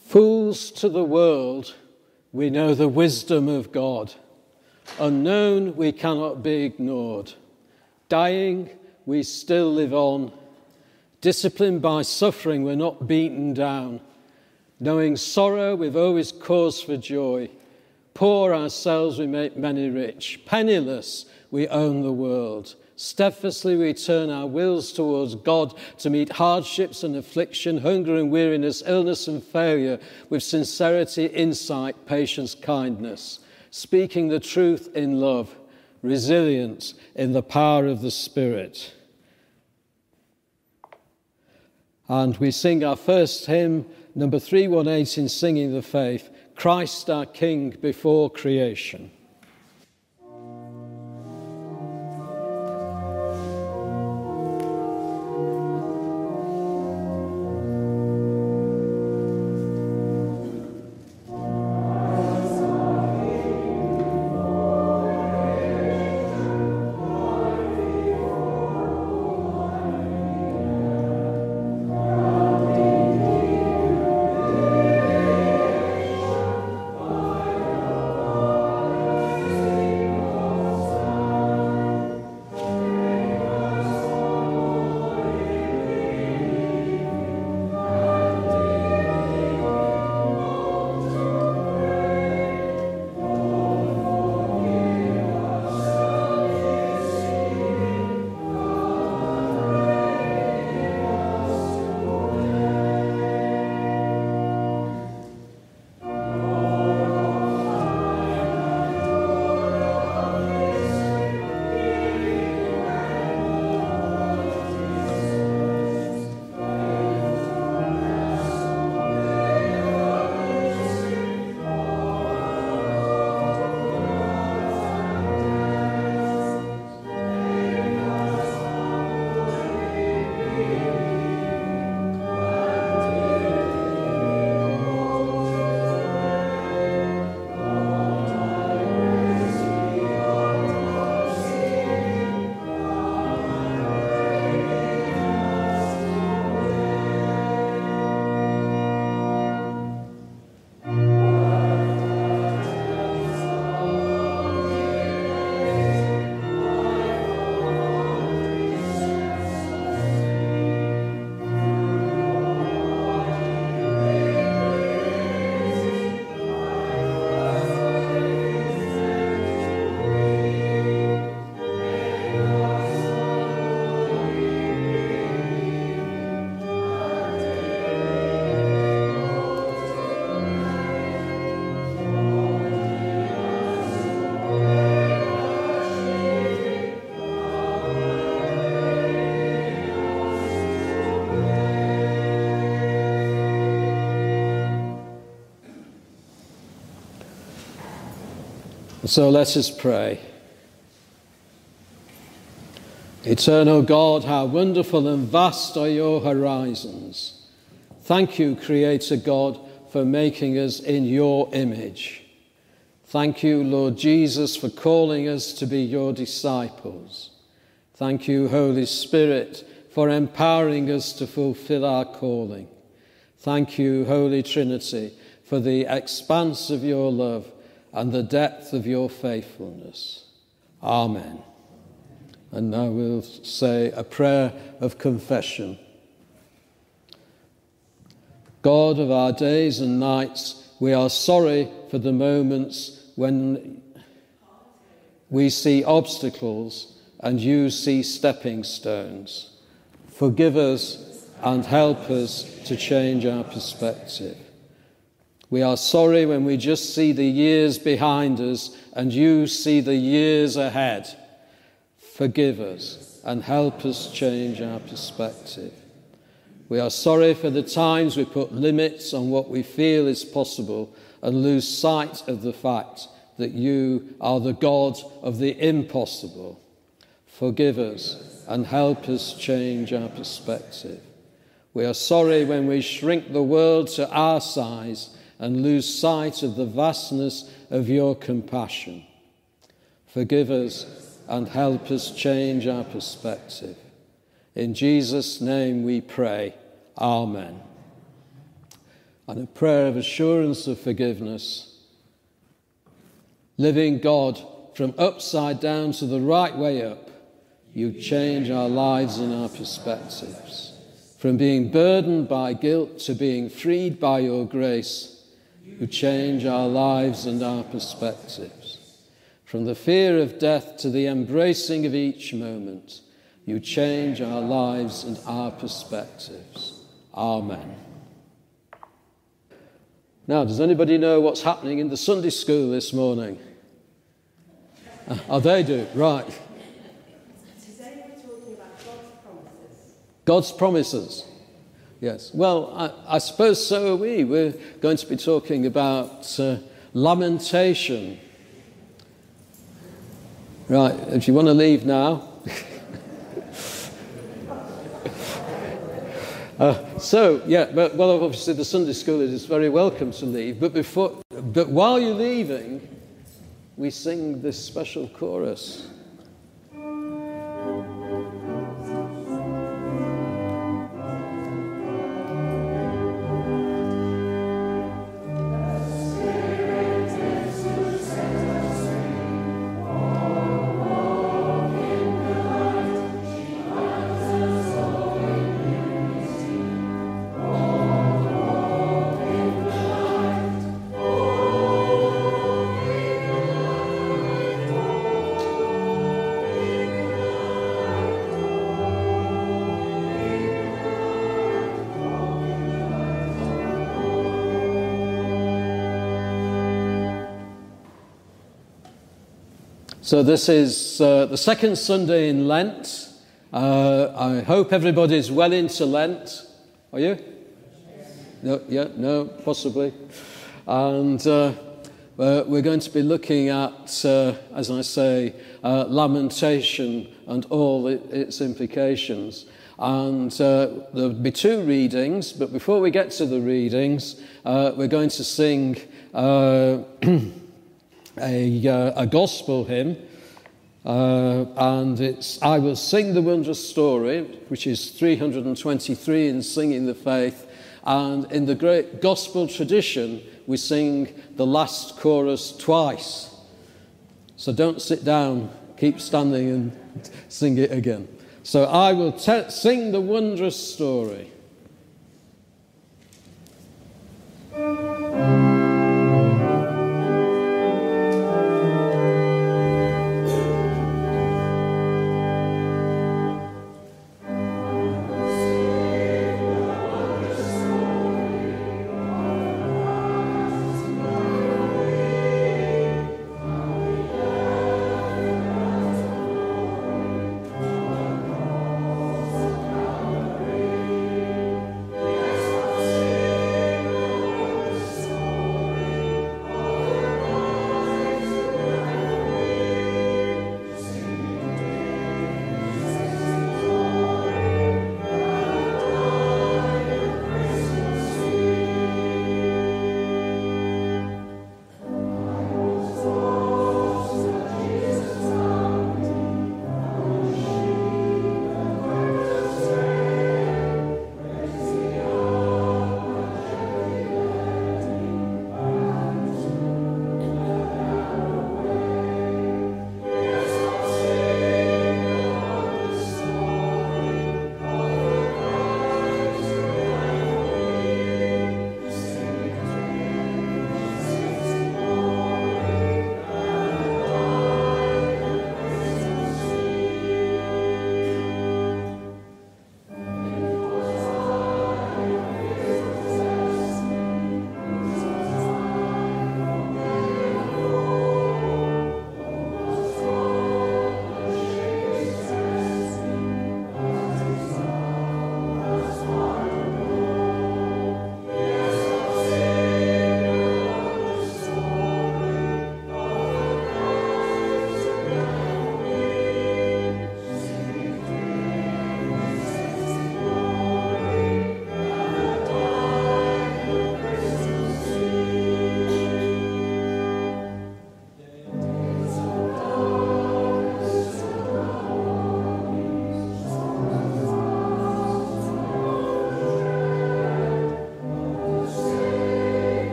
Fools to the world, we know the wisdom of God. Unknown, we cannot be ignored. Dying, we still live on. Disciplined by suffering, we're not beaten down. Knowing sorrow, we've always cause for joy. Poor ourselves, we make many rich. Penniless, we own the world. Steadfastly we turn our wills towards God to meet hardships and affliction, hunger and weariness, illness and failure with sincerity, insight, patience, kindness, speaking the truth in love, resilience in the power of the Spirit. And we sing our first hymn, number 318 in Singing the Faith Christ our King before creation. So let us pray. Eternal God, how wonderful and vast are your horizons. Thank you, Creator God, for making us in your image. Thank you, Lord Jesus, for calling us to be your disciples. Thank you, Holy Spirit, for empowering us to fulfill our calling. Thank you, Holy Trinity, for the expanse of your love and the depth of your faithfulness. Amen. And now we'll say a prayer of confession. God of our days and nights, we are sorry for the moments when we see obstacles and you see stepping stones. Forgive us and help us to change our perspective. We are sorry when we just see the years behind us and you see the years ahead. Forgive us and help us change our perspective. We are sorry for the times we put limits on what we feel is possible and lose sight of the fact that you are the God of the impossible. Forgive us and help us change our perspective. We are sorry when we shrink the world to our size and lose sight of the vastness of your compassion. Forgive us and help us change our perspective. In Jesus' name we pray. Amen. and a prayer of assurance of forgiveness. Living God from upside down to the right way up, you change our lives and our perspectives. From being burdened by guilt to being freed by your grace, you change our lives and our perspectives. From the fear of death to the embracing of each moment, you change our lives and our perspectives. Amen. Now, does anybody know what's happening in the Sunday school this morning? Oh, they do, right. Today we're talking about God's promises. God's promises. Yes. Well, I, I suppose so are we. We're going to be talking about uh, lamentation. Right, if you want to leave now. uh, so, yeah, but, well, obviously the Sunday school is very welcome to leave, but, before, but while you're leaving, we sing this special chorus. So, this is uh, the second Sunday in Lent. Uh, I hope everybody's well into Lent. Are you? No, yeah, no, possibly. And uh, uh we're going to be looking at, uh, as I say, uh, lamentation and all its implications. And there'll be two readings, but before we get to the readings, we're going to sing. a, uh, a gospel hymn, uh, and it's I Will Sing the Wondrous Story, which is 323 in Singing the Faith. And in the great gospel tradition, we sing the last chorus twice. So don't sit down, keep standing and sing it again. So I will te- sing the wondrous story.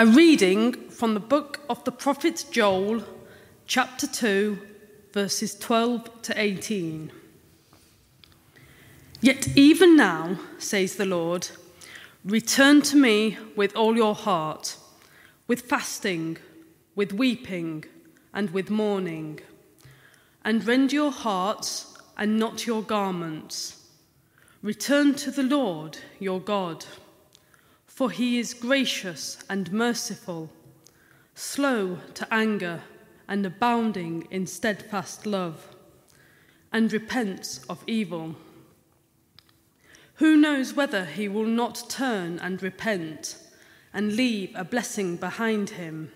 A reading from the book of the prophet Joel, chapter 2, verses 12 to 18. Yet even now, says the Lord, return to me with all your heart, with fasting, with weeping, and with mourning, and rend your hearts and not your garments. Return to the Lord your God, for he is gracious and merciful, slow to anger and abounding in steadfast love, and repents of evil. Who knows whether he will not turn and repent and leave a blessing behind him,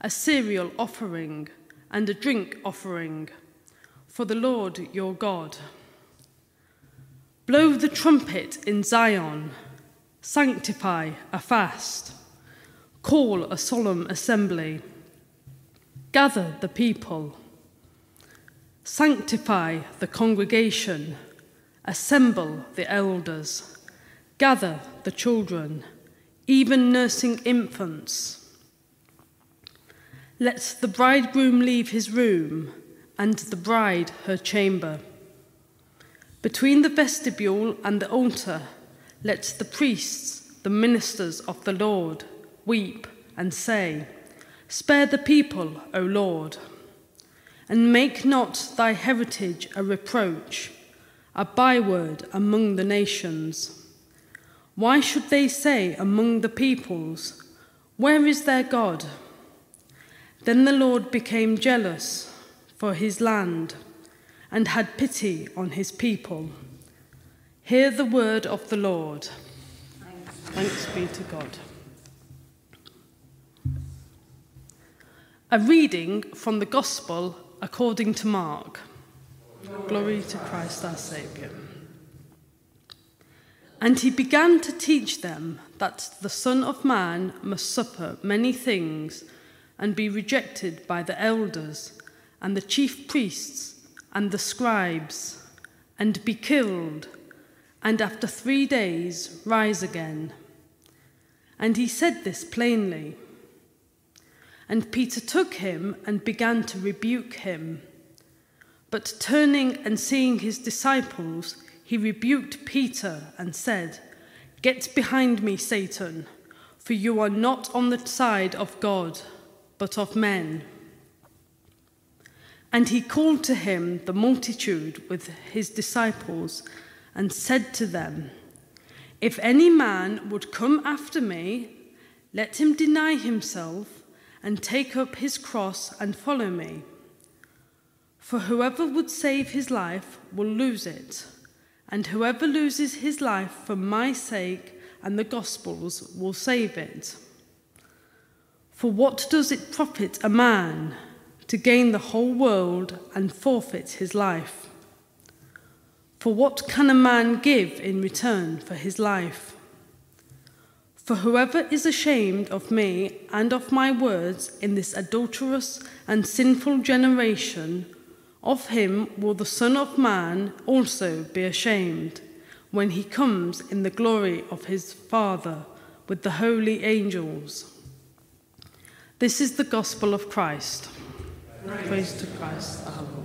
a cereal offering and a drink offering for the Lord your God? Blow the trumpet in Zion, sanctify a fast, call a solemn assembly, gather the people, sanctify the congregation. Assemble the elders, gather the children, even nursing infants. Let the bridegroom leave his room and the bride her chamber. Between the vestibule and the altar, let the priests, the ministers of the Lord, weep and say, Spare the people, O Lord, and make not thy heritage a reproach a byword among the nations. Why should they say among the peoples, Where is their God? Then the Lord became jealous for his land and had pity on his people. Hear the word of the Lord. Thanks be to God. A reading from the Gospel according to Mark. Glory to Christ our Saviour. And he began to teach them that the Son of Man must suffer many things and be rejected by the elders and the chief priests and the scribes and be killed and after three days rise again. And he said this plainly. And Peter took him and began to rebuke him. But turning and seeing his disciples, he rebuked Peter and said, Get behind me, Satan, for you are not on the side of God, but of men. And he called to him the multitude with his disciples and said to them, If any man would come after me, let him deny himself and take up his cross and follow me. For whoever would save his life will lose it, and whoever loses his life for my sake and the gospel's will save it. For what does it profit a man to gain the whole world and forfeit his life? For what can a man give in return for his life? For whoever is ashamed of me and of my words in this adulterous and sinful generation, of him will the Son of Man also be ashamed when he comes in the glory of his Father with the holy angels. This is the gospel of Christ. Praise, Praise to Christ our Lord.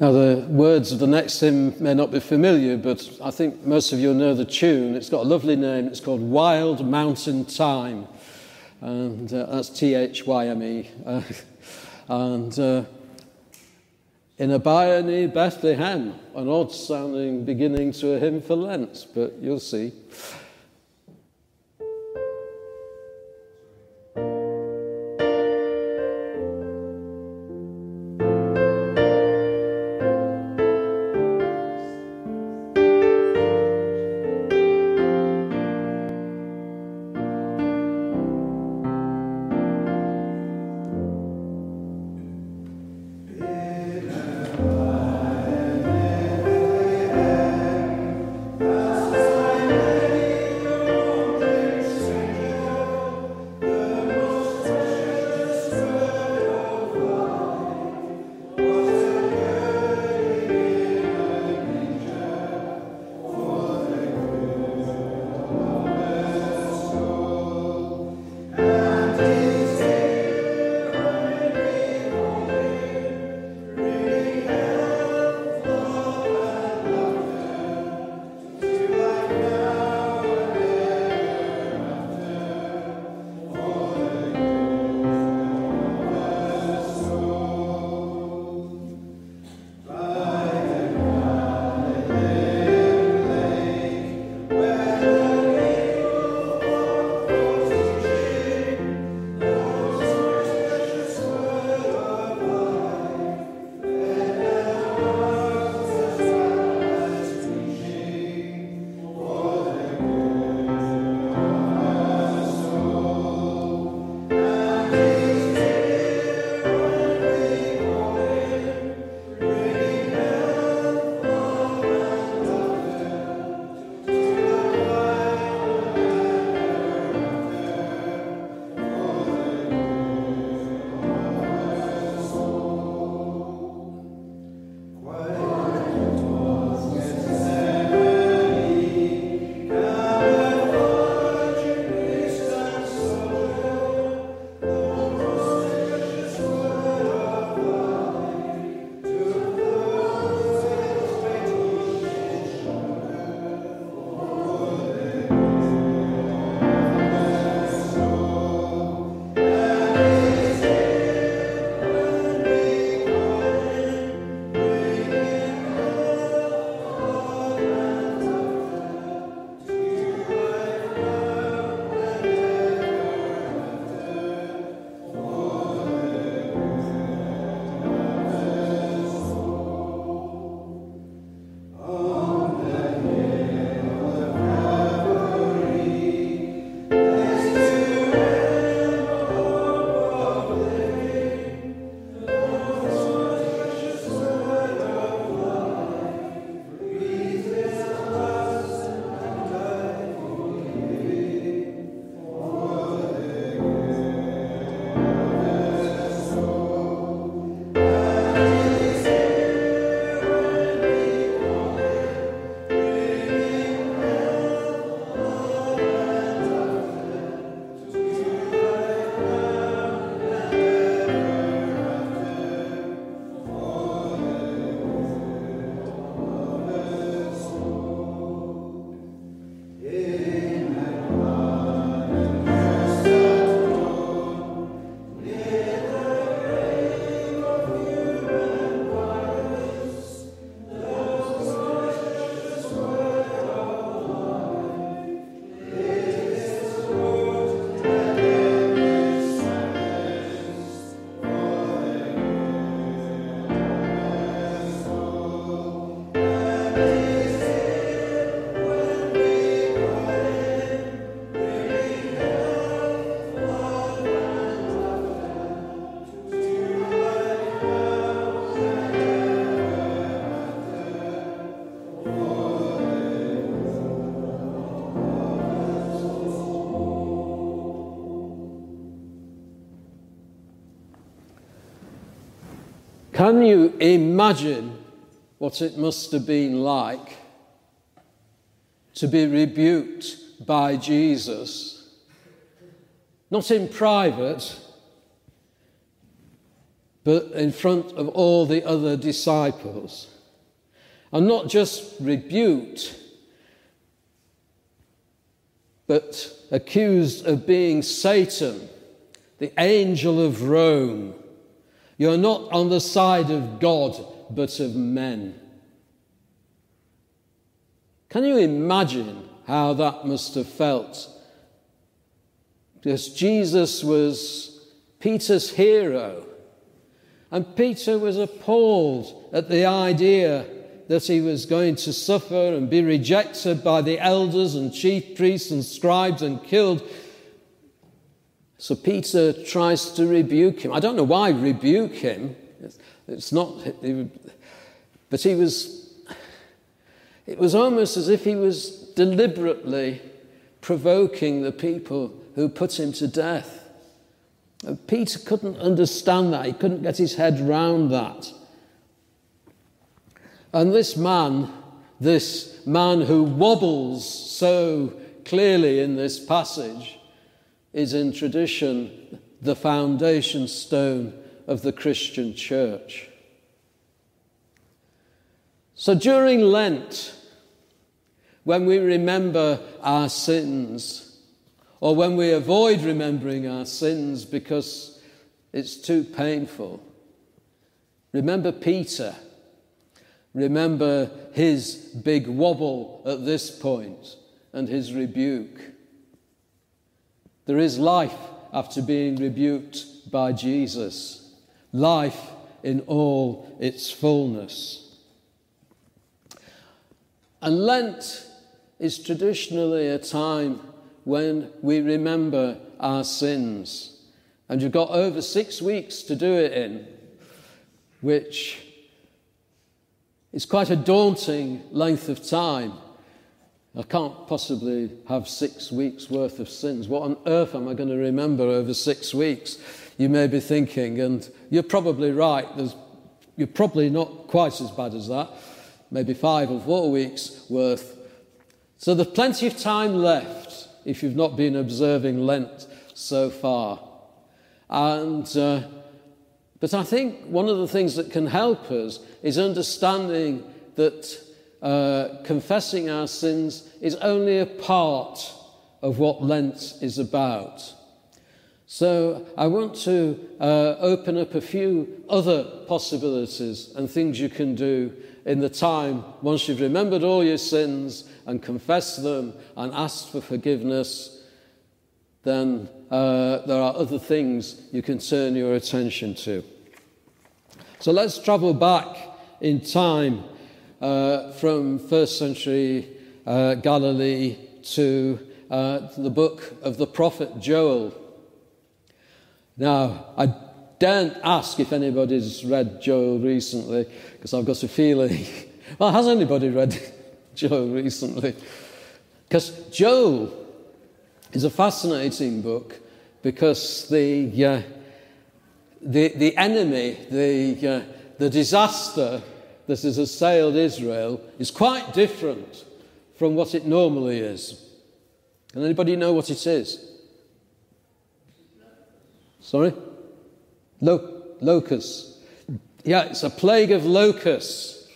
Now, the words of the next hymn may not be familiar, but I think most of you know the tune. It's got a lovely name. It's called Wild Mountain Thyme. And uh, that's T H Y M E. Uh, and uh, in a byre near Bethlehem, an odd sounding beginning to a hymn for Lent, but you'll see. Can you imagine what it must have been like to be rebuked by Jesus? Not in private, but in front of all the other disciples. And not just rebuked, but accused of being Satan, the angel of Rome. You're not on the side of God, but of men. Can you imagine how that must have felt? Because Jesus was Peter's hero. And Peter was appalled at the idea that he was going to suffer and be rejected by the elders and chief priests and scribes and killed. So Peter tries to rebuke him. I don't know why rebuke him. It's not, but he was, it was almost as if he was deliberately provoking the people who put him to death. And Peter couldn't understand that. He couldn't get his head round that. And this man, this man who wobbles so clearly in this passage, is in tradition the foundation stone of the Christian church. So during Lent, when we remember our sins, or when we avoid remembering our sins because it's too painful, remember Peter Remember his big wobble at this point and his rebuke. There is life after being rebuked by Jesus, life in all its fullness. And Lent is traditionally a time when we remember our sins. And you've got over six weeks to do it in, which is quite a daunting length of time. I can't possibly have six weeks' worth of sins. What on earth am I going to remember over six weeks? You may be thinking, and you're probably right. There's, you're probably not quite as bad as that. Maybe five or four weeks worth. So there's plenty of time left if you've not been observing Lent so far. And uh, but I think one of the things that can help us is understanding that uh, confessing our sins is only a part of what Lent is about. So I want to uh, open up a few other possibilities and things you can do in the time once you've remembered all your sins and confessed them and asked for forgiveness, then uh, there are other things you can turn your attention to. So let's travel back in time uh, from first century uh, Galilee to uh, the book of the prophet Joel. Now, I daren't ask if anybody's read Joel recently, because I've got a feeling. well, has anybody read Joel recently? Because Joel is a fascinating book because the, uh, the, the enemy, the, uh, the disaster that has assailed Israel is quite different from what it normally is. Can anybody know what it is? Sorry? Lo- locusts. Yeah, it's a plague of locusts.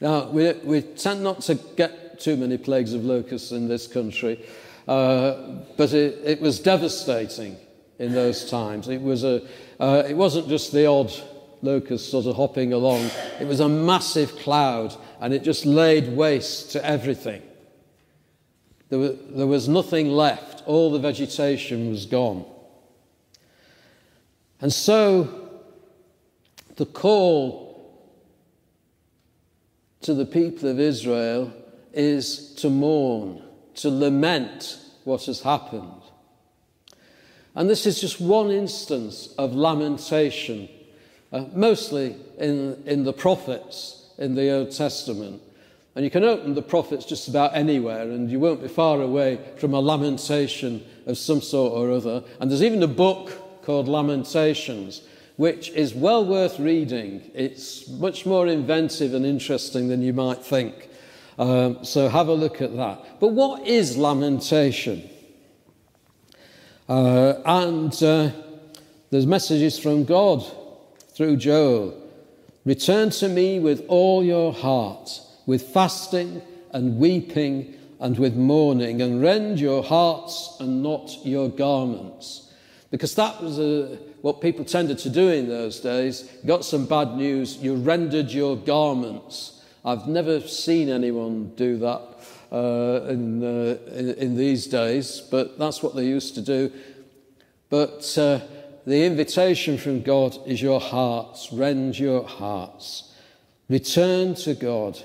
Now, we, we tend not to get too many plagues of locusts in this country, uh, but it, it was devastating in those times. It, was a, uh, it wasn't just the odd locust sort of hopping along, it was a massive cloud and it just laid waste to everything. There, was, there was nothing left, all the vegetation was gone. And so the call to the people of Israel is to mourn, to lament what has happened. And this is just one instance of lamentation, uh, mostly in, in the prophets in the Old Testament. And you can open the prophets just about anywhere, and you won't be far away from a lamentation of some sort or other. And there's even a book called Lamentations which is well worth reading. It's much more inventive and interesting than you might think. Um, so have a look at that. But what is lamentation? Uh, and uh, there's messages from God through Joel. Return to me with all your heart, with fasting and weeping and with mourning, and rend your hearts and not your garments. Because that was a, what people tended to do in those days. You got some bad news, you rendered your garments. I've never seen anyone do that uh, in, uh, in, in, these days, but that's what they used to do. But uh, the invitation from God is your hearts, rend your hearts. Return to God.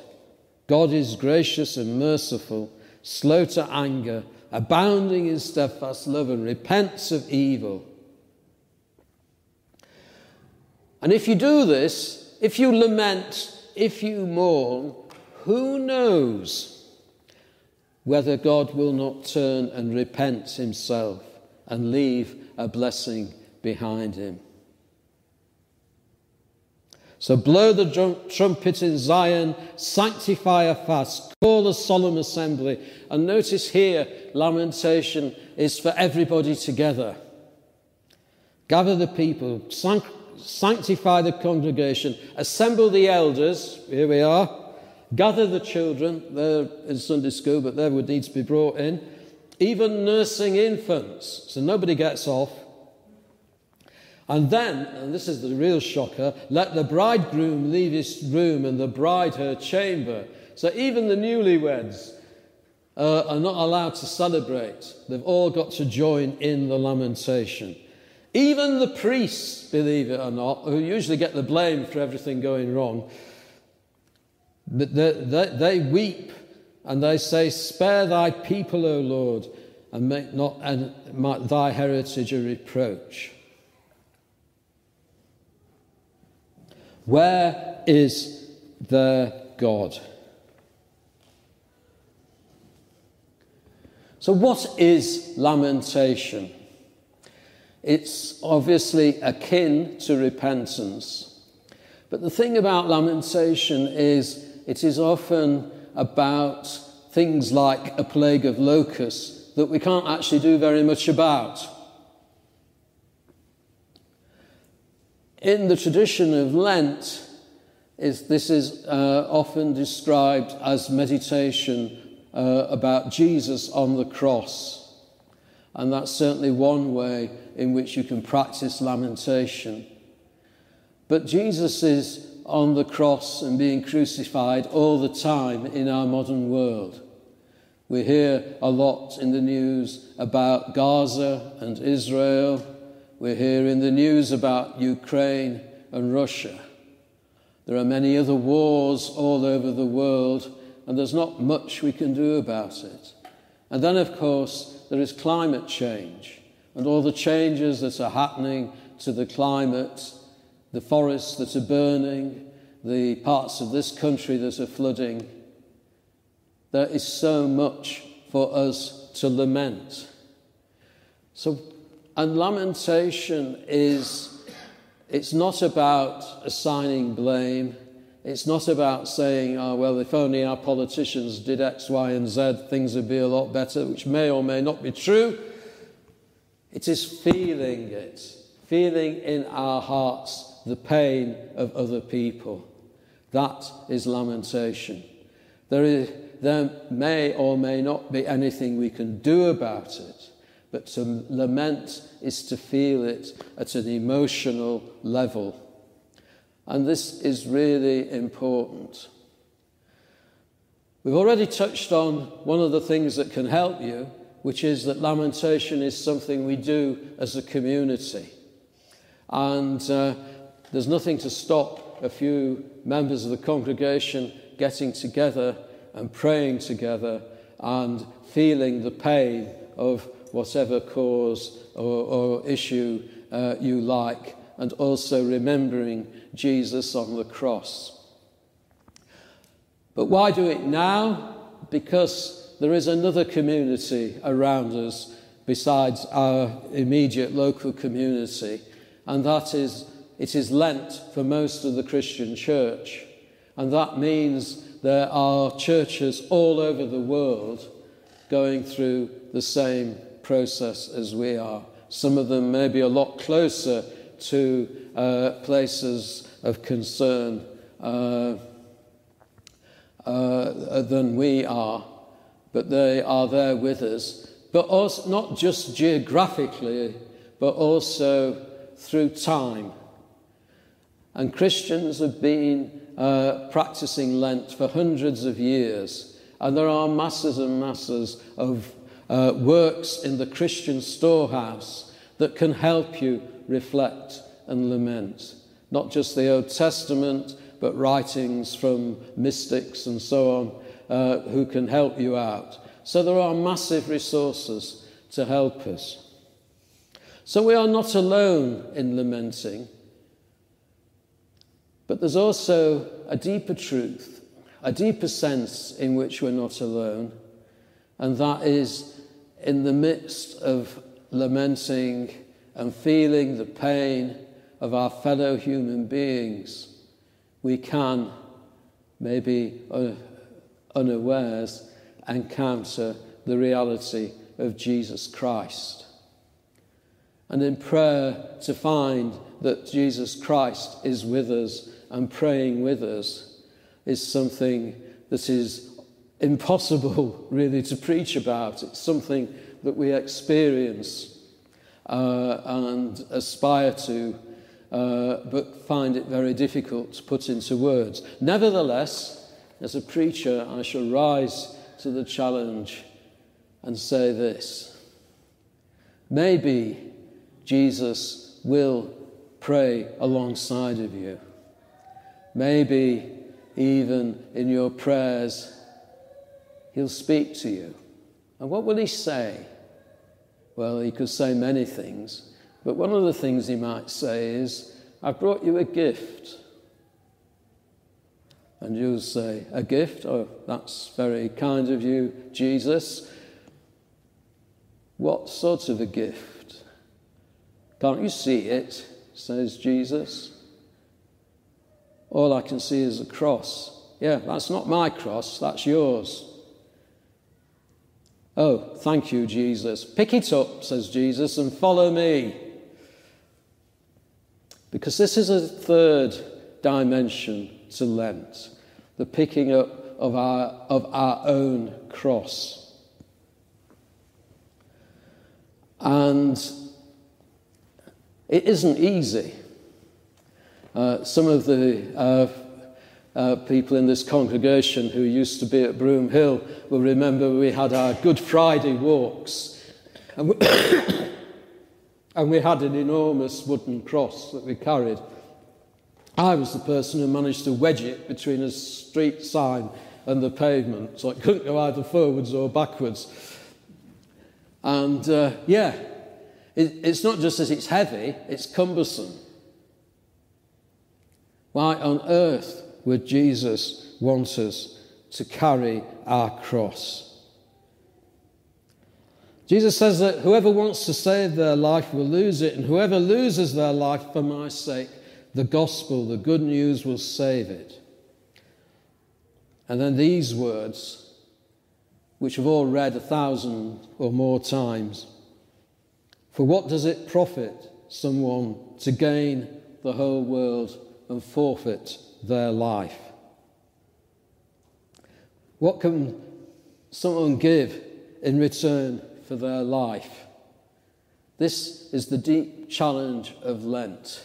God is gracious and merciful, slow to anger, abounding in steadfast love, and repents of evil. And if you do this, if you lament, if you mourn, who knows whether God will not turn and repent himself and leave a blessing behind him. So blow the trumpet in Zion, sanctify a fast, call a solemn assembly. And notice here, lamentation is for everybody together. Gather the people, sanctify the congregation, assemble the elders, here we are, gather the children, they're in Sunday school, but they would need to be brought in, even nursing infants, so nobody gets off. And then, and this is the real shocker, let the bridegroom leave his room and the bride her chamber. So even the newlyweds uh, are not allowed to celebrate. They've all got to join in the lamentation. Even the priests, believe it or not, who usually get the blame for everything going wrong, they, they, they weep and they say, Spare thy people, O Lord, and make not and thy heritage a reproach. Where is their God? So, what is lamentation? It's obviously akin to repentance. But the thing about lamentation is it is often about things like a plague of locusts that we can't actually do very much about. In the tradition of Lent, is, this is uh, often described as meditation uh, about Jesus on the cross. And that's certainly one way in which you can practice lamentation. But Jesus is on the cross and being crucified all the time in our modern world. We hear a lot in the news about Gaza and Israel we're hearing the news about Ukraine and Russia. There are many other wars all over the world, and there's not much we can do about it. And then, of course, there is climate change and all the changes that are happening to the climate, the forests that are burning, the parts of this country that are flooding. There is so much for us to lament. So, and lamentation is, it's not about assigning blame. It's not about saying, oh, well, if only our politicians did X, Y, and Z, things would be a lot better, which may or may not be true. It is feeling it, feeling in our hearts the pain of other people. That is lamentation. There, is, there may or may not be anything we can do about it. But to lament is to feel it at an emotional level. And this is really important. We've already touched on one of the things that can help you, which is that lamentation is something we do as a community. And uh, there's nothing to stop a few members of the congregation getting together and praying together and feeling the pain of whatever cause or, or issue uh, you like, and also remembering Jesus on the cross. But why do it now? Because there is another community around us besides our immediate local community, and that is it is Lent for most of the Christian church. And that means there are churches all over the world going through the same process as we are. Some of them may be a lot closer to uh, places of concern uh, uh, than we are, but they are there with us. But also, not just geographically, but also through time. And Christians have been uh, practicing Lent for hundreds of years, and there are masses and masses of uh, works in the Christian storehouse that can help you reflect and lament. Not just the Old Testament, but writings from mystics and so on uh, who can help you out. So there are massive resources to help us. So we are not alone in lamenting, but there's also a deeper truth, a deeper sense in which we're not alone, and that is in the midst of lamenting and feeling the pain of our fellow human beings, we can, maybe uh, unawares, encounter the reality of Jesus Christ. And in prayer, to find that Jesus Christ is with us and praying with us is something that is impossible, really, to preach about. It's something that we experience uh, and aspire to, uh, but find it very difficult to put into words. Nevertheless, as a preacher, I shall rise to the challenge and say this. Maybe Jesus will pray alongside of you. Maybe even in your prayers, he'll speak to you. And what will he say? Well, he could say many things, but one of the things he might say is, I've brought you a gift. And you'll say, A gift? Oh, that's very kind of you, Jesus. What sort of a gift? Can't you see it? says Jesus. All I can see is a cross. Yeah, that's not my cross, that's yours. Oh, thank you, Jesus. Pick it up, says Jesus, and follow me. Because this is a third dimension to Lent the picking up of our, of our own cross. And it isn't easy. Uh, some of the uh, uh, people in this congregation who used to be at Broomhill will remember we had our Good Friday walks. And we, and we had an enormous wooden cross that we carried. I was the person who managed to wedge it between a street sign and the pavement, so it couldn't go either forwards or backwards. And uh, yeah, it, it's not just that it's heavy, it's cumbersome. Why on earth would Jesus wants us to carry our cross? Jesus says that whoever wants to save their life will lose it, and whoever loses their life for my sake, the gospel, the good news, will save it. And then these words, which we've all read a thousand or more times For what does it profit someone to gain the whole world and forfeit their life. What can someone give in return for their life? This is the deep challenge of Lent.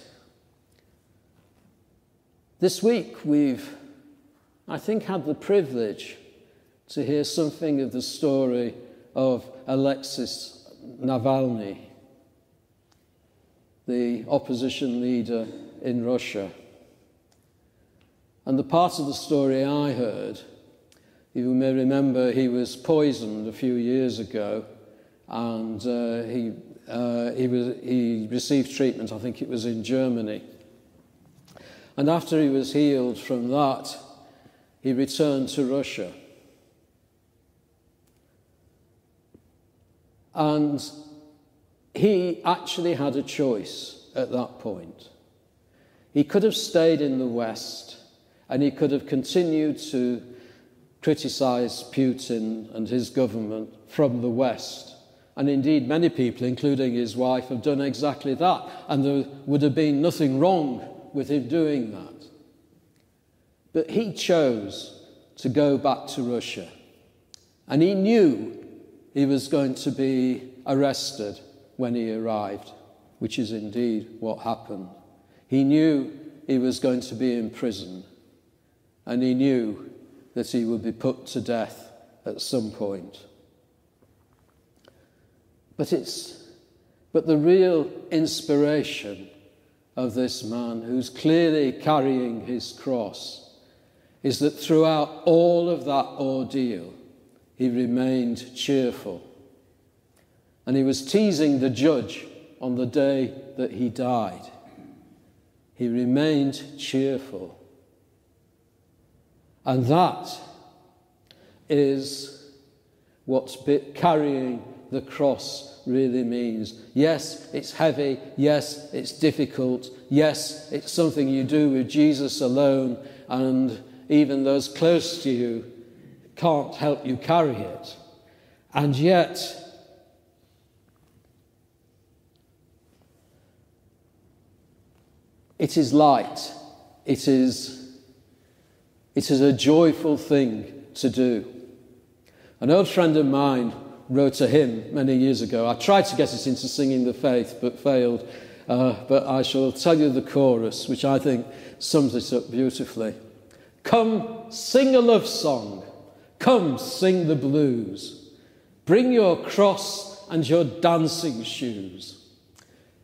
This week we've, I think, had the privilege to hear something of the story of Alexis Navalny, the opposition leader in Russia. And the part of the story I heard, you may remember he was poisoned a few years ago and uh, he, uh, he, was, he received treatment, I think it was in Germany. And after he was healed from that, he returned to Russia. And he actually had a choice at that point. He could have stayed in the West and he could have continued to criticize Putin and his government from the West. And indeed, many people, including his wife, have done exactly that. And there would have been nothing wrong with him doing that. But he chose to go back to Russia. And he knew he was going to be arrested when he arrived, which is indeed what happened. He knew he was going to be in prison, and he knew that he would be put to death at some point. But it's but the real inspiration of this man who's clearly carrying his cross is that throughout all of that ordeal he remained cheerful. And he was teasing the judge on the day that he died. He remained cheerful. And that is what carrying the cross really means. Yes, it's heavy. Yes, it's difficult. Yes, it's something you do with Jesus alone, and even those close to you can't help you carry it. And yet, it is light. It is, it is a joyful thing to do. An old friend of mine wrote a hymn many years ago. I tried to get it into singing the faith, but failed. Uh, but I shall tell you the chorus, which I think sums it up beautifully. Come, sing a love song Come, sing the blues. Bring your cross and your dancing shoes.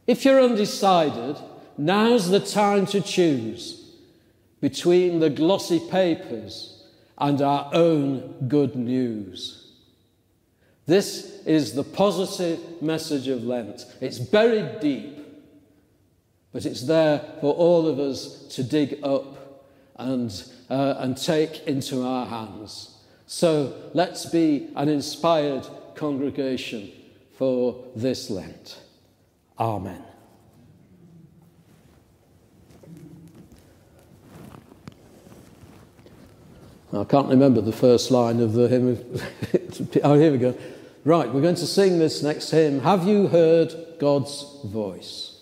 If you're undecided, now's the time to choose between the glossy papers and our own good news. This is the positive message of Lent. It's buried deep, but it's there for all of us to dig up and, uh, and take into our hands. So let's be an inspired congregation for this Lent. Amen. I can't remember the first line of the hymn. oh, here we go. Right, we're going to sing this next hymn. Have you heard God's voice?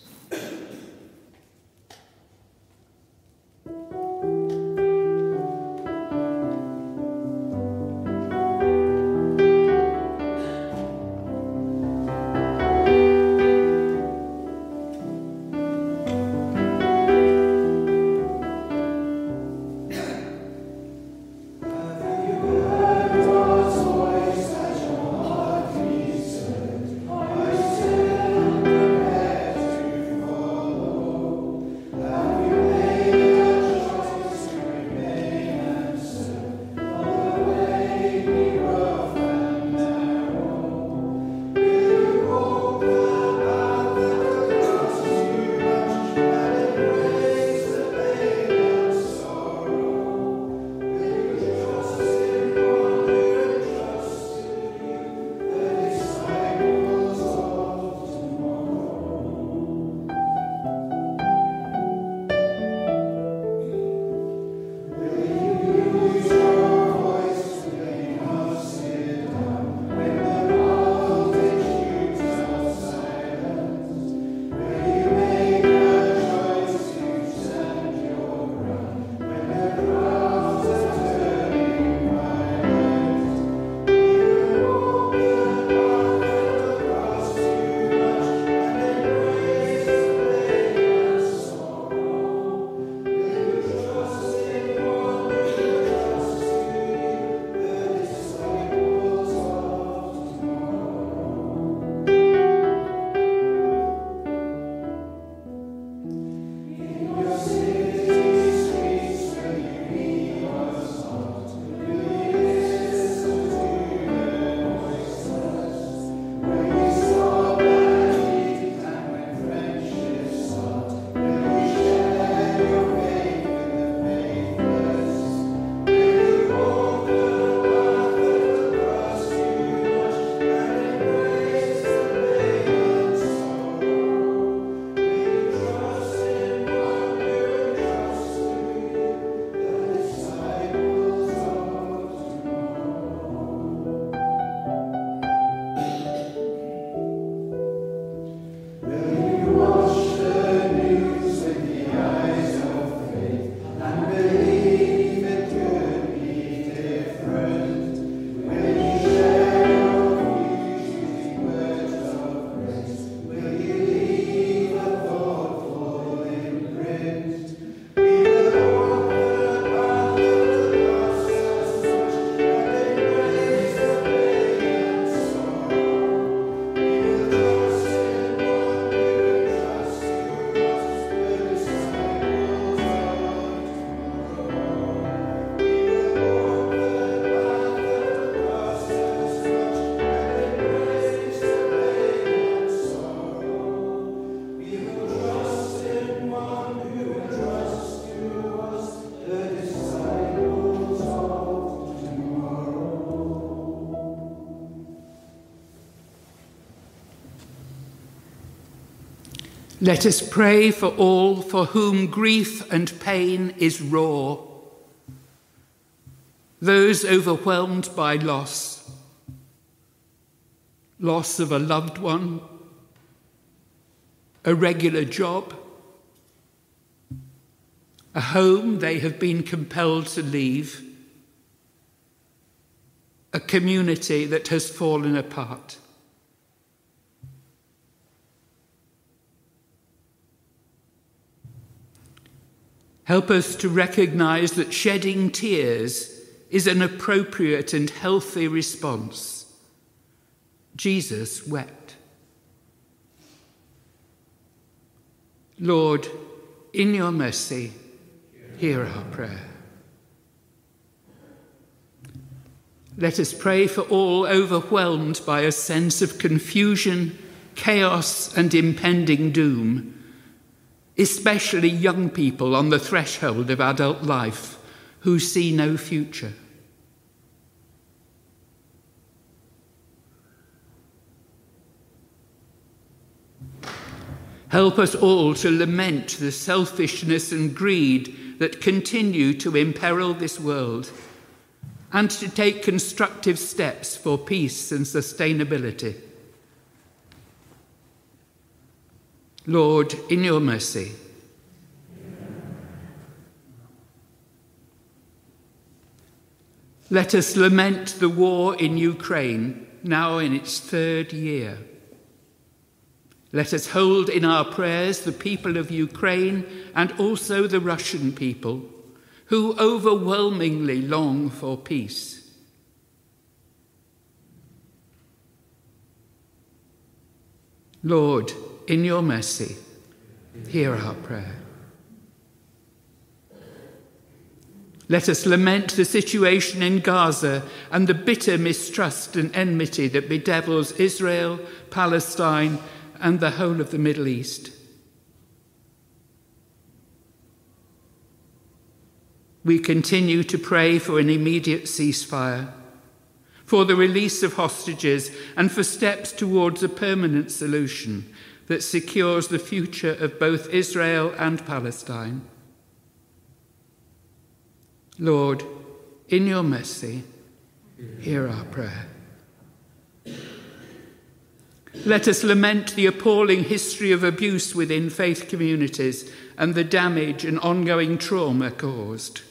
Let us pray for all for whom grief and pain is raw, those overwhelmed by loss, loss of a loved one, a regular job, a home they have been compelled to leave, a community that has fallen apart. Help us to recognize that shedding tears is an appropriate and healthy response. Jesus wept. Lord, in your mercy, hear our prayer. Let us pray for all overwhelmed by a sense of confusion, chaos, and impending doom especially young people on the threshold of adult life who see no future. Help us all to lament the selfishness and greed that continue to imperil this world and to take constructive steps for peace and sustainability. Lord, in your mercy. Let us lament the war in Ukraine, now in its third year. Let us hold in our prayers the people of Ukraine and also the Russian people who overwhelmingly long for peace. Lord, in your mercy, hear our prayer. Let us lament the situation in Gaza and the bitter mistrust and enmity that bedevils Israel, Palestine, and the whole of the Middle East. We continue to pray for an immediate ceasefire, for the release of hostages, and for steps towards a permanent solution that secures the future of both Israel and Palestine. Lord, in your mercy, hear our prayer. Let us lament the appalling history of abuse within faith communities and the damage and ongoing trauma caused.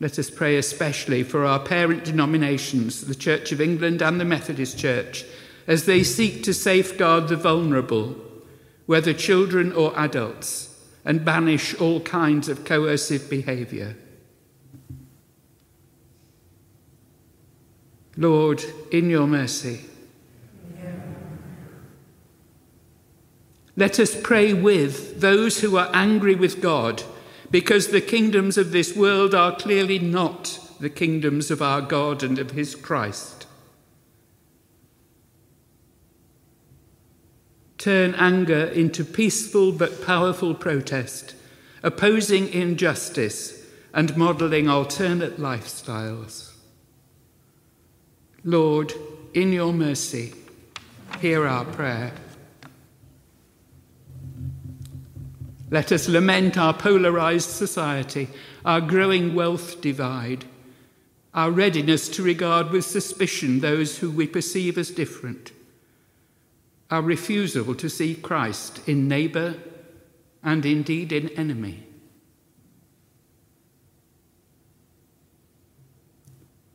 Let us pray especially for our parent denominations, the Church of England and the Methodist Church, as they seek to safeguard the vulnerable, whether children or adults, and banish all kinds of coercive behaviour. Lord, in your mercy, let us pray with those who are angry with God because the kingdoms of this world are clearly not the kingdoms of our God and of his Christ. Turn anger into peaceful but powerful protest, opposing injustice and modelling alternate lifestyles. Lord, in your mercy, hear our prayer. Let us lament our polarised society, our growing wealth divide, our readiness to regard with suspicion those who we perceive as different our refusal to see Christ in neighbour and indeed in enemy.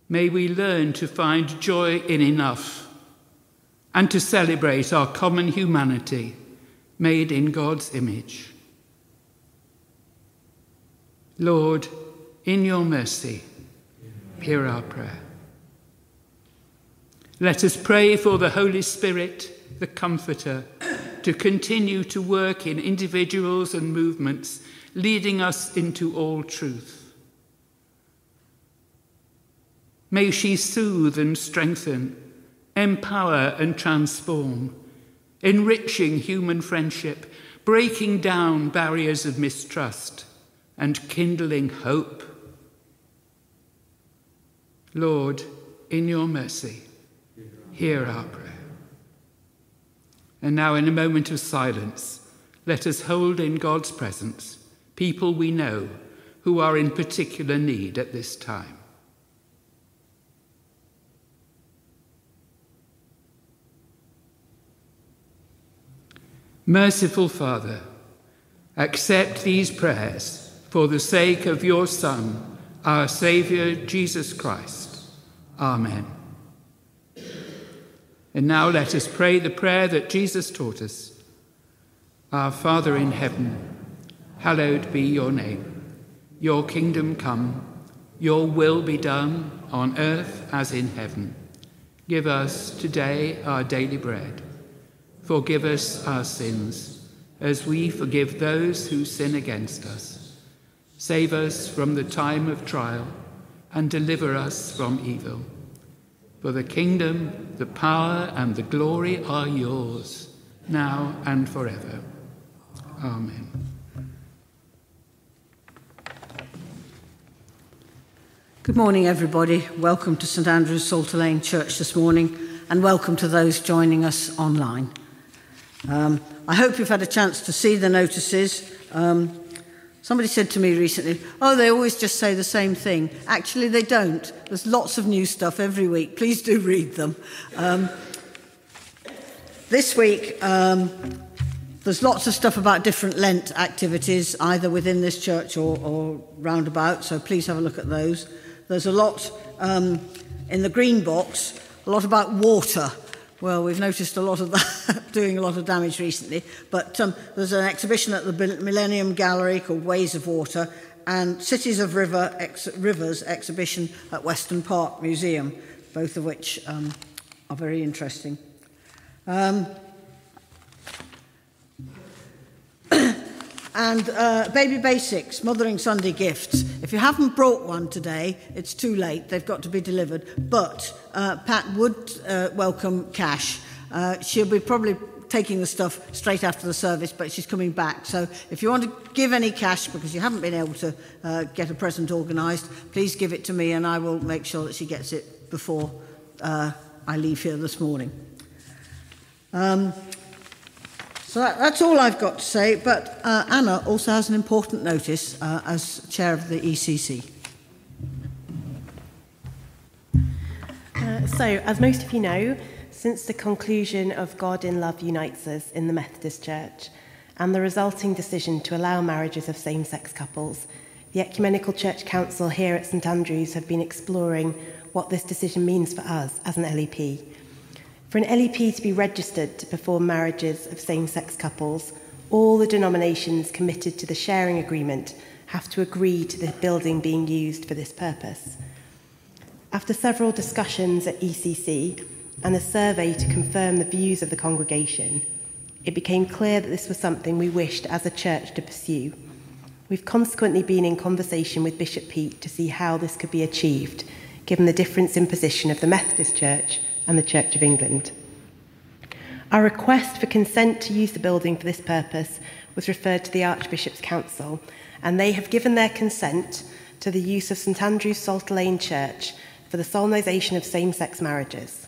May we learn to find joy in enough and to celebrate our common humanity made in God's image. Lord, in your mercy, hear our prayer. Let us pray for the Holy Spirit the Comforter, to continue to work in individuals and movements, leading us into all truth. May she soothe and strengthen, empower and transform, enriching human friendship, breaking down barriers of mistrust, and kindling hope. Lord, in your mercy, hear our prayer. And now, in a moment of silence, let us hold in God's presence people we know who are in particular need at this time. Merciful Father, accept these prayers for the sake of your Son, our Saviour Jesus Christ. Amen. And now let us pray the prayer that Jesus taught us Our Father in heaven, hallowed be your name. Your kingdom come, your will be done on earth as in heaven. Give us today our daily bread Forgive us our sins, as we forgive those who sin against us. Save us from the time of trial, and deliver us from evil. For the kingdom, the power, and the glory are yours, now and forever. Amen. Good morning, everybody. Welcome to St Andrew's Psalter Lane Church this morning, and welcome to those joining us online. Um, I hope you've had a chance to see the notices. Um, somebody said to me recently, oh, they always just say the same thing. Actually, they don't. There's lots of new stuff every week. Please do read them. Um, this week, um, there's lots of stuff about different Lent activities, either within this church or, or roundabout, so please have a look at those. There's a lot um, in the green box, a lot about water. Well, we've noticed a lot of that doing a lot of damage recently. But um, there's an exhibition at the Millennium Gallery called Ways of Water and Cities of River ex Rivers exhibition at Western Park Museum, both of which um, are very interesting. Um, and uh, Baby Basics, Mothering Sunday Gifts. If you haven't brought one today, it's too late. They've got to be delivered. But uh, Pat would uh, welcome cash. Uh, she'll be probably taking the stuff straight after the service, but she's coming back. So if you want to give any cash because you haven't been able to uh, get a present organised, please give it to me and I will make sure that she gets it before uh, I leave here this morning. Um, so that, that's all I've got to say, but uh, Anna also has an important notice uh, as chair of the ECC. Uh, so, as most of you know, since the conclusion of God in Love Unites Us in the Methodist Church and the resulting decision to allow marriages of same sex couples, the Ecumenical Church Council here at St Andrews have been exploring what this decision means for us as an LEP For an LEP to be registered to perform marriages of same sex couples, all the denominations committed to the sharing agreement have to agree to the building being used for this purpose. After several discussions at ECC and a survey to confirm the views of the congregation, it became clear that this was something we wished as a church to pursue. We've consequently been in conversation with Bishop Pete to see how this could be achieved, given the difference in position of the Methodist Church and the Church of England. Our request for consent to use the building for this purpose was referred to the Archbishop's Council, and they have given their consent to the use of St Andrew's Psalter Lane Church for the solemnisation of same sex marriages.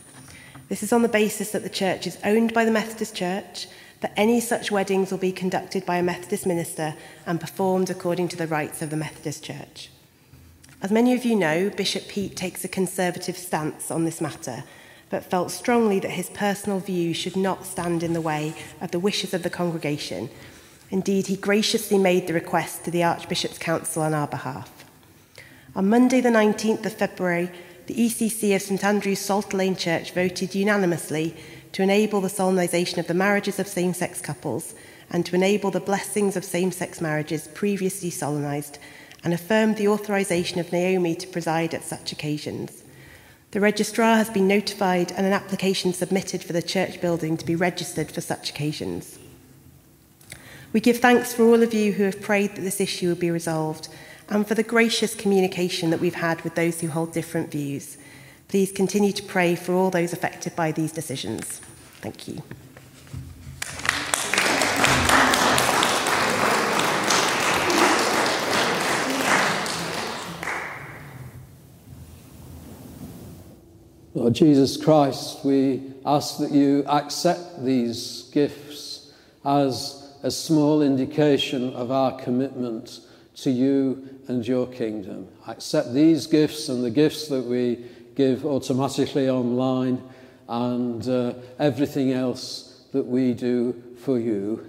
This is on the basis that the church is owned by the Methodist Church, that any such weddings will be conducted by a Methodist minister and performed according to the rites of the Methodist Church. As many of you know, Bishop Pete takes a conservative stance on this matter but felt strongly that his personal views should not stand in the way of the wishes of the congregation. Indeed, he graciously made the request to the Archbishop's Council on our behalf. On Monday, the 19th of February, the ECC of St Andrew's Psalter Lane Church voted unanimously to enable the solemnisation of the marriages of same sex couples and to enable the blessings of same sex marriages previously solemnised and affirmed the authorisation of Naomi to preside at such occasions. The registrar has been notified and an application submitted for the church building to be registered for such occasions. We give thanks for all of you who have prayed that this issue will be resolved and for the gracious communication that we've had with those who hold different views. Please continue to pray for all those affected by these decisions. Thank you. Lord Jesus Christ, we ask that you accept these gifts as a small indication of our commitment to you and your kingdom. Accept these gifts and the gifts that we give automatically online and uh, everything else that we do for you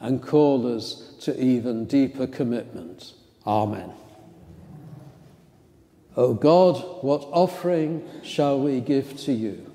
and call us to even deeper commitment. Amen. O God, what offering shall we give to you?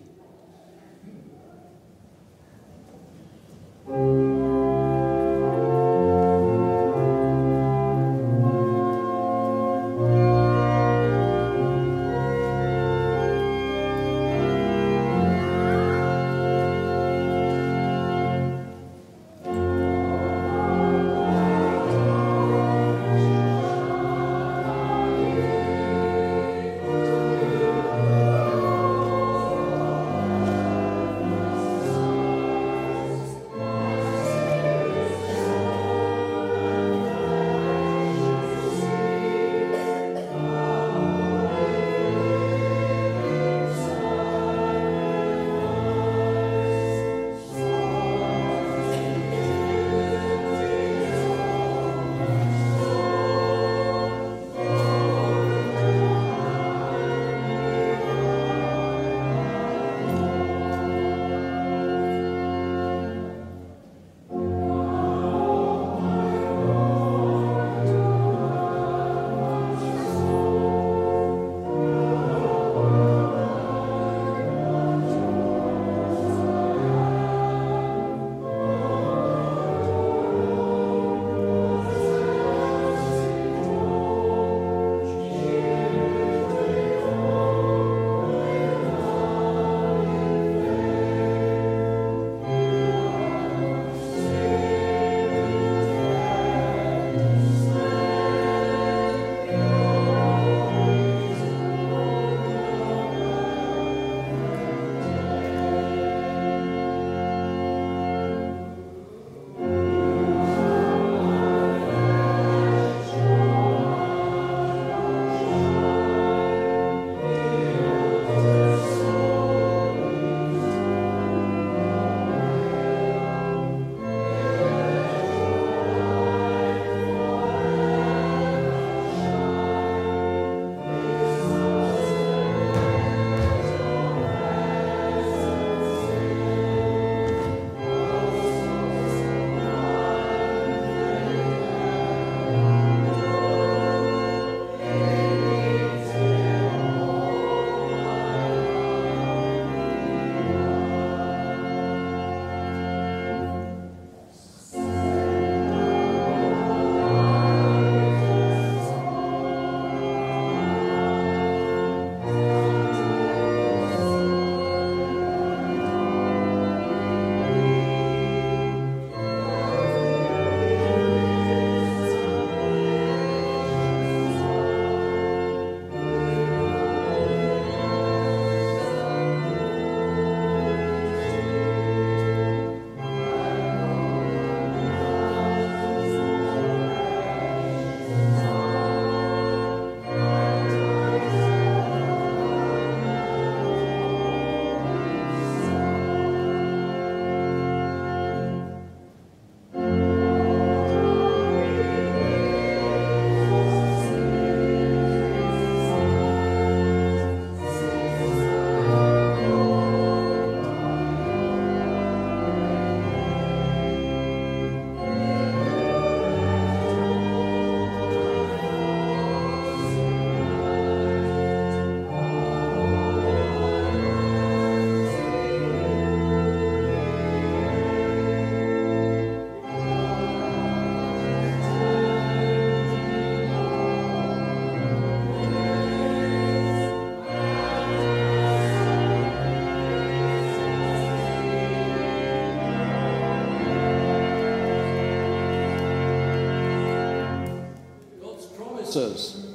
Promises.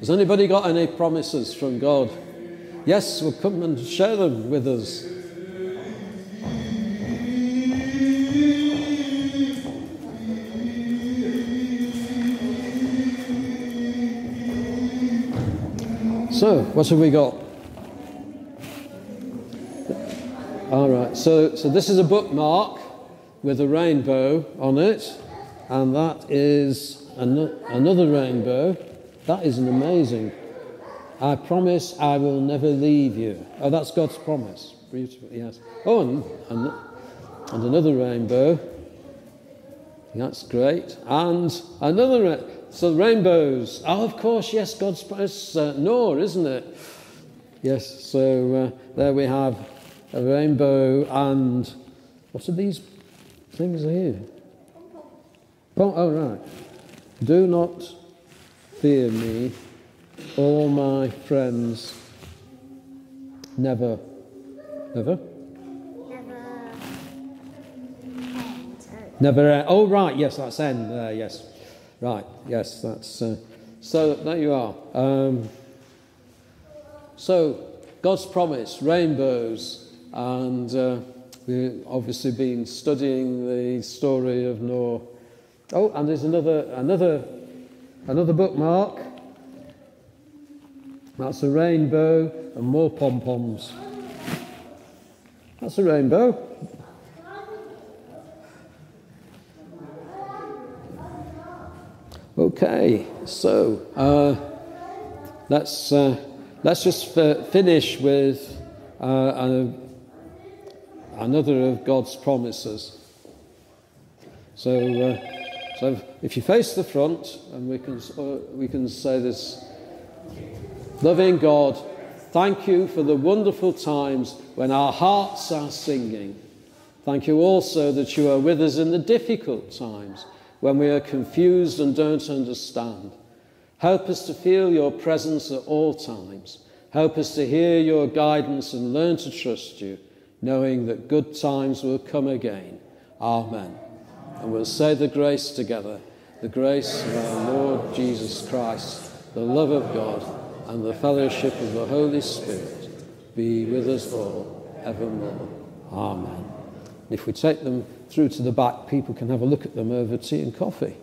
Has anybody got any promises from God? Yes, well, come and share them with us. So, what have we got? All right, so, so this is a bookmark with a rainbow on it, and that is another rainbow. That is an amazing. I promise I will never leave you. Oh, that's God's promise. Beautiful, yes. Oh, and, and, and another rainbow. That's great. And another. Ra- so rainbows. Oh, of course, yes, God's promise. Uh, isn't it? Yes, so uh, there we have a rainbow and what are these things here? Oh, right. Do not fear me, all my friends. Never. Never? Never. Uh, oh, right. Yes, that's end there. yes. Right. Yes, that's. Uh, so there you are. Um, so God's promise, rainbows, and uh, we've obviously been studying the story of Noah. Oh, and there's another another another bookmark. That's a rainbow and more pom poms. That's a rainbow. Okay, so uh, let's uh, let's just f- finish with uh, another of God's promises. So, uh, so if you face the front, and we can uh, we can say this: loving God, thank you for the wonderful times when our hearts are singing. Thank you also that you are with us in the difficult times when we are confused and don't understand. Help us to feel your presence at all times. Help us to hear your guidance and learn to trust you, knowing that good times will come again. Amen. And we'll say the grace together the grace of our Lord Jesus Christ, the love of God, and the fellowship of the Holy Spirit be with us all evermore. Amen. If we take them through to the back, people can have a look at them over tea and coffee.